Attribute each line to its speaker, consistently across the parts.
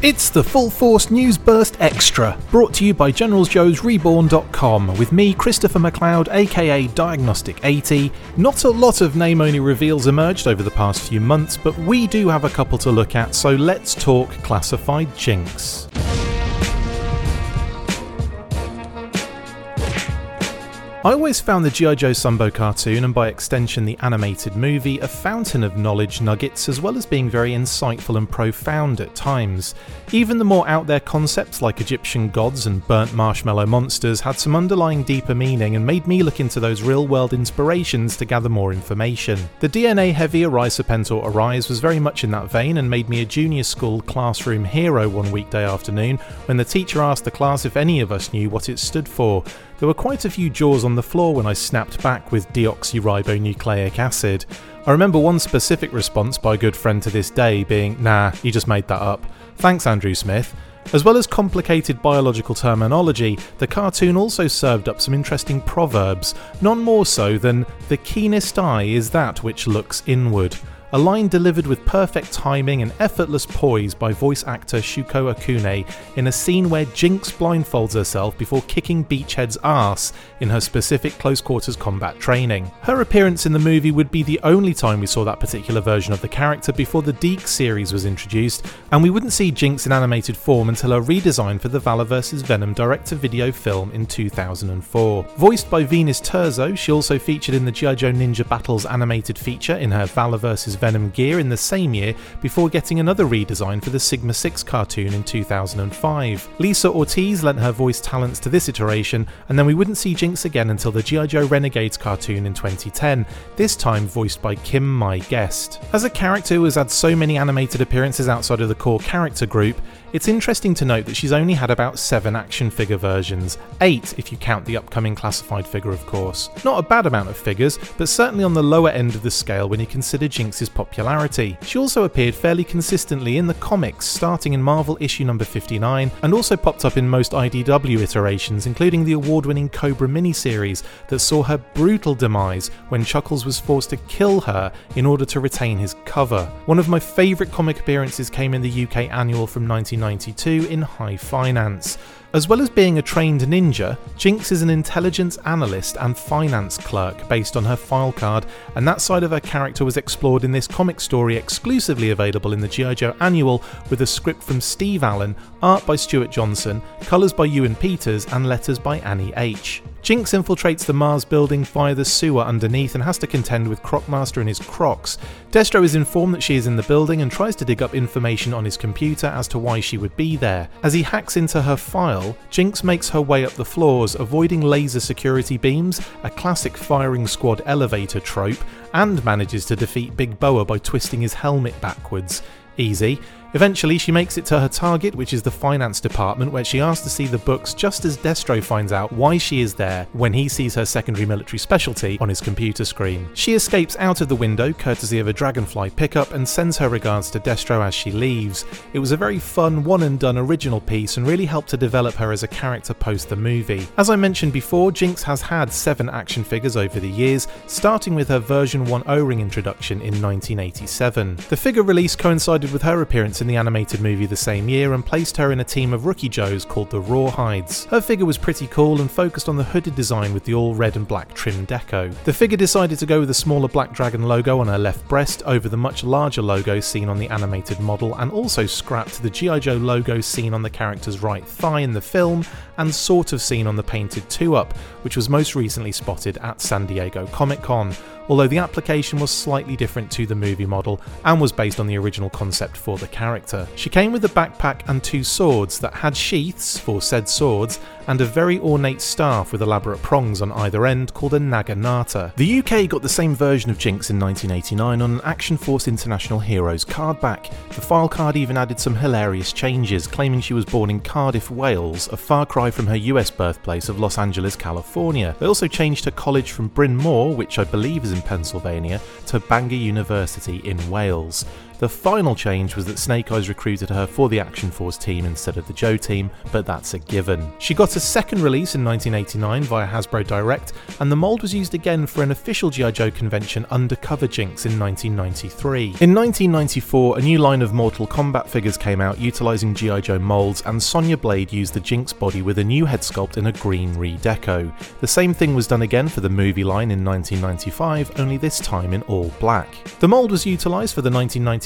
Speaker 1: It's the Full Force News Burst Extra, brought to you by GeneralsJoesReborn.com, with me, Christopher McLeod, aka Diagnostik80. Not a lot of name only reveals emerged over the past few months, but we do have a couple to look at, so let's talk classified jinx. I always found the G.I. Joe Sunbow cartoon, and by extension the animated movie, a fountain of knowledge nuggets as well as being very insightful and profound at times. Even the more out there concepts like Egyptian gods and burnt marshmallow monsters had some underlying deeper meaning and made me look into those real world inspirations to gather more information. The DNA heavy Arise Serpentor Arise was very much in that vein and made me a junior school classroom hero one weekday afternoon when the teacher asked the class if any of us knew what it stood for. There were quite a few jaws on the floor when I snapped back with deoxyribonucleic acid. I remember one specific response by a good friend to this day being, nah, you just made that up. Thanks, Andrew Smith. As well as complicated biological terminology, the cartoon also served up some interesting proverbs, none more so than the keenest eye is that which looks inward a line delivered with perfect timing and effortless poise by voice actor Shuko Akune in a scene where Jinx blindfolds herself before kicking Beachhead's ass in her specific close quarters combat training. Her appearance in the movie would be the only time we saw that particular version of the character before the DiC series was introduced, and we wouldn't see Jinx in animated form until her redesign for the Valor vs. Venom direct-to-video film in 2004. Voiced by Venus Terzo, she also featured in the G.I. Joe Ninja Battles animated feature in her Valor vs. Venom gear in the same year before getting another redesign for the Sigma 6 cartoon in 2005. Lisa Ortiz lent her voice talents to this iteration, and then we wouldn't see Jinx again until the G.I. Joe Renegades cartoon in 2010, this time voiced by Kim Mai Guest. As a character who has had so many animated appearances outside of the core character group, it's interesting to note that she's only had about 7 action figure versions, 8 if you count the upcoming classified figure, of course. Not a bad amount of figures, but certainly on the lower end of the scale when you consider Jinx's popularity. She also appeared fairly consistently in the comics, starting in Marvel issue number 59, and also popped up in most IDW iterations, including the award winning Cobra miniseries that saw her brutal demise when Chuckles was forced to kill her in order to retain his cover. One of my favourite comic appearances came in the UK annual from 1992 in High Finance. As well as being a trained ninja, Jinx is an intelligence analyst and finance clerk based on her file card, and that side of her character was explored in this comic story exclusively available in the G.I. Joe Annual with a script from Steve Allen, art by Stuart Johnson, colours by Ewan Peters, and letters by Annie H. Jinx infiltrates the Mars building via the sewer underneath and has to contend with Crocmaster and his Crocs. Destro is informed that she is in the building and tries to dig up information on his computer as to why she would be there. As he hacks into her file, Jinx makes her way up the floors, avoiding laser security beams, a classic firing squad elevator trope, and manages to defeat Big Boa by twisting his helmet backwards. Easy. Eventually, she makes it to her target, which is the finance department, where she asks to see the books just as Destro finds out why she is there when he sees her secondary military specialty on his computer screen. She escapes out of the window, courtesy of a Dragonfly pickup, and sends her regards to Destro as she leaves. It was a very fun, one and done original piece and really helped to develop her as a character post the movie. As I mentioned before, Jinx has had seven action figures over the years, starting with her version 1 O ring introduction in 1987. The figure release coincided with her appearance in the animated movie the same year and placed her in a team of rookie Joes called the Rawhides. Her figure was pretty cool and focused on the hooded design with the all red and black trim deco. The figure decided to go with a smaller black dragon logo on her left breast over the much larger logo seen on the animated model and also scrapped the G.I. Joe logo seen on the character's right thigh in the film and sort of seen on the painted 2 up, which was most recently spotted at San Diego Comic Con although the application was slightly different to the movie model and was based on the original concept for the character. She came with a backpack and two swords that had sheaths for said swords and a very ornate staff with elaborate prongs on either end called a Naginata. The UK got the same version of Jinx in 1989 on an Action Force International Heroes card back. The file card even added some hilarious changes, claiming she was born in Cardiff, Wales, a far cry from her US birthplace of Los Angeles, California. They also changed her college from Bryn Mawr, which I believe is in Pennsylvania, to Bangor University in Wales. The final change was that Snake Eyes recruited her for the Action Force team instead of the Joe team, but that's a given. She got a second release in 1989 via Hasbro Direct, and the mould was used again for an official G.I. Joe convention Undercover Jinx in 1993. In 1994, a new line of Mortal Kombat figures came out utilising G.I. Joe moulds, and Sonya Blade used the Jinx body with a new head sculpt in a green redeco. The same thing was done again for the movie line in 1995, only this time in all black. The mould was utilised for the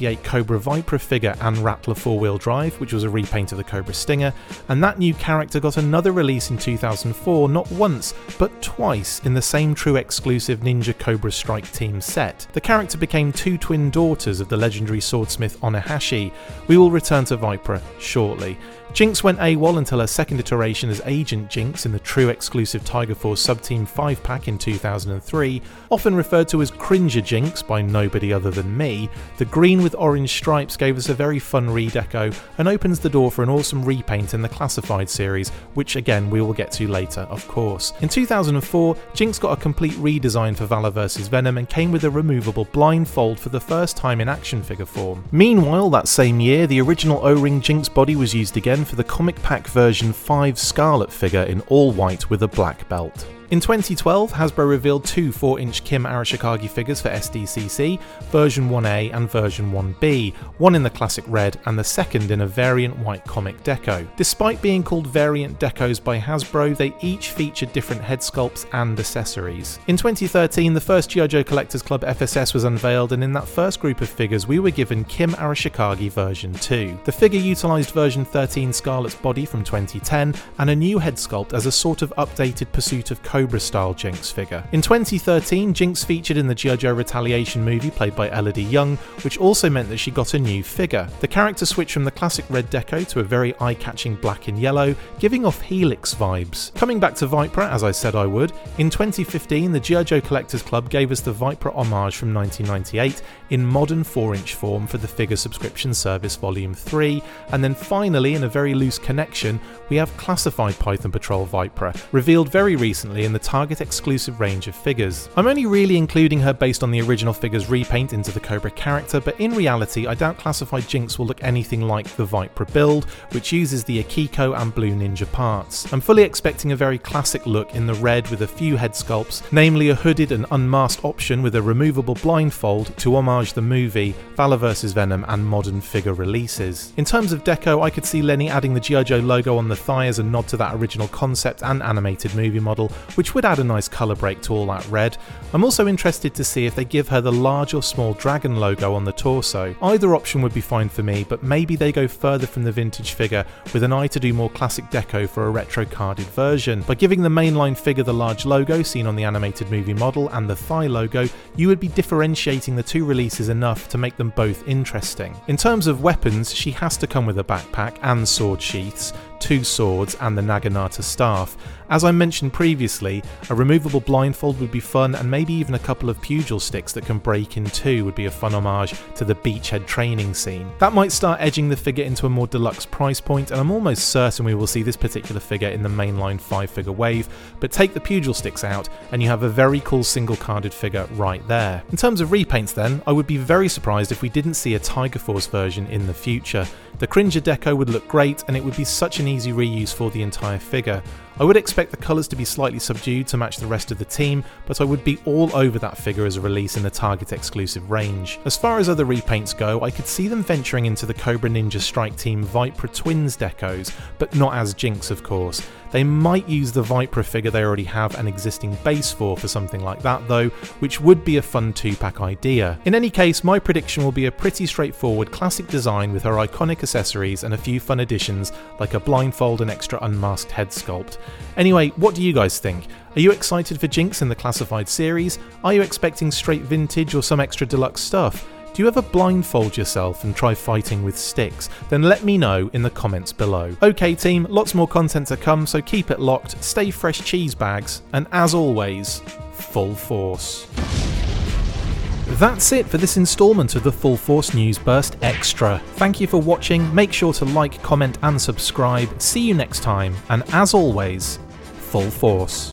Speaker 1: 1998 Cobra Viper figure and Rattler 4 wheel drive, which was a repaint of the Cobra Stinger, and that new character got another release in 2004 not once, but twice in the same true exclusive Ninja Cobra Strike Team set. The character became two twin daughters of the legendary swordsmith Onahashi. We will return to Viper shortly. Jinx went AWOL until her second iteration as Agent Jinx in the true exclusive Tiger Force Subteam 5 pack in 2003, often referred to as Cringer Jinx by nobody other than me, the green with orange stripes gave us a very fun redeco and opens the door for an awesome repaint in the Classified series, which again we will get to later, of course. In 2004, Jinx got a complete redesign for Valor vs. Venom and came with a removable blindfold for the first time in action figure form. Meanwhile, that same year, the original O ring Jinx body was used again for the comic pack version 5 Scarlet figure in all white with a black belt. In 2012, Hasbro revealed two 4-inch Kim Arashikage figures for SDCC, version 1A and version 1B, one in the classic red and the second in a variant white comic deco. Despite being called variant decos by Hasbro, they each featured different head sculpts and accessories. In 2013, the first G.I. Joe Collectors Club FSS was unveiled and in that first group of figures we were given Kim Arashikage version 2. The figure utilised version 13 Scarlet's body from 2010 and a new head sculpt as a sort of updated Pursuit of Cobra style Jinx figure. In 2013, Jinx featured in the. Joe Retaliation movie played by Elodie Yung, which also meant that she got a new figure. The character switched from the classic red deco to a very eye catching black and yellow, giving off Helix vibes. Coming back to Viper, as I said I would, in 2015, the. Joe Collectors Club gave us the Viper homage from 1998 in modern 4 inch form for the figure subscription service Volume 3, and then finally, in a very loose connection, we have classified Python Patrol Viper, revealed very recently in the Target exclusive range of figures. I'm only really including her based on the original figure's repaint into the Cobra character, but in reality, I doubt Classified Jinx will look anything like the Viper build, which uses the Akiko and Blue Ninja parts. I'm fully expecting a very classic look in the red with a few head sculpts, namely a hooded and unmasked option with a removable blindfold to homage the movie, Valor vs. Venom, and modern figure releases. In terms of deco, I could see Lenny adding the G.I. Joe logo on the thigh as a nod to that original concept and animated movie model, which would add a nice colour break to all that red. I'm also interested to see if they give her the large or small dragon logo on the torso. Either option would be fine for me, but maybe they go further from the vintage figure with an eye to do more classic deco for a retro carded version. By giving the mainline figure the large logo seen on the animated movie model and the thigh logo, you would be differentiating the two releases enough to make them both interesting. In terms of weapons, she has to come with a backpack and sword sheaths, two swords, and the Naginata staff. As I mentioned previously, a removable blindfold would be fun, and maybe even a couple of pugil sticks that can break in two would be a fun homage to the beachhead training scene. That might start edging the figure into a more deluxe price point, and I'm almost certain we will see this particular figure in the mainline 5 figure wave, but take the pugil sticks out, and you have a very cool single carded figure right there. In terms of repaints, then, I would be very surprised if we didn't see a Tiger Force version in the future. The Cringer deco would look great, and it would be such an easy reuse for the entire figure. I would expect the colours to be slightly subdued to match the rest of the team, but I would be all over that figure as a release in the Target exclusive range. As far as other repaints go, I could see them venturing into the Cobra Ninja Strike Team Viper Twins decos, but not as Jinx, of course. They might use the Viper figure they already have an existing base for for something like that though, which would be a fun 2 pack idea. In any case, my prediction will be a pretty straightforward classic design with her iconic accessories and a few fun additions like a blindfold and extra unmasked head sculpt. Anyway, what do you guys think? Are you excited for Jinx in the classified series? Are you expecting straight vintage or some extra deluxe stuff? Do you ever blindfold yourself and try fighting with sticks? Then let me know in the comments below. Okay, team, lots more content to come, so keep it locked, stay fresh cheese bags, and as always, full force. That's it for this instalment of the Full Force News Burst Extra. Thank you for watching, make sure to like, comment, and subscribe. See you next time, and as always, full force.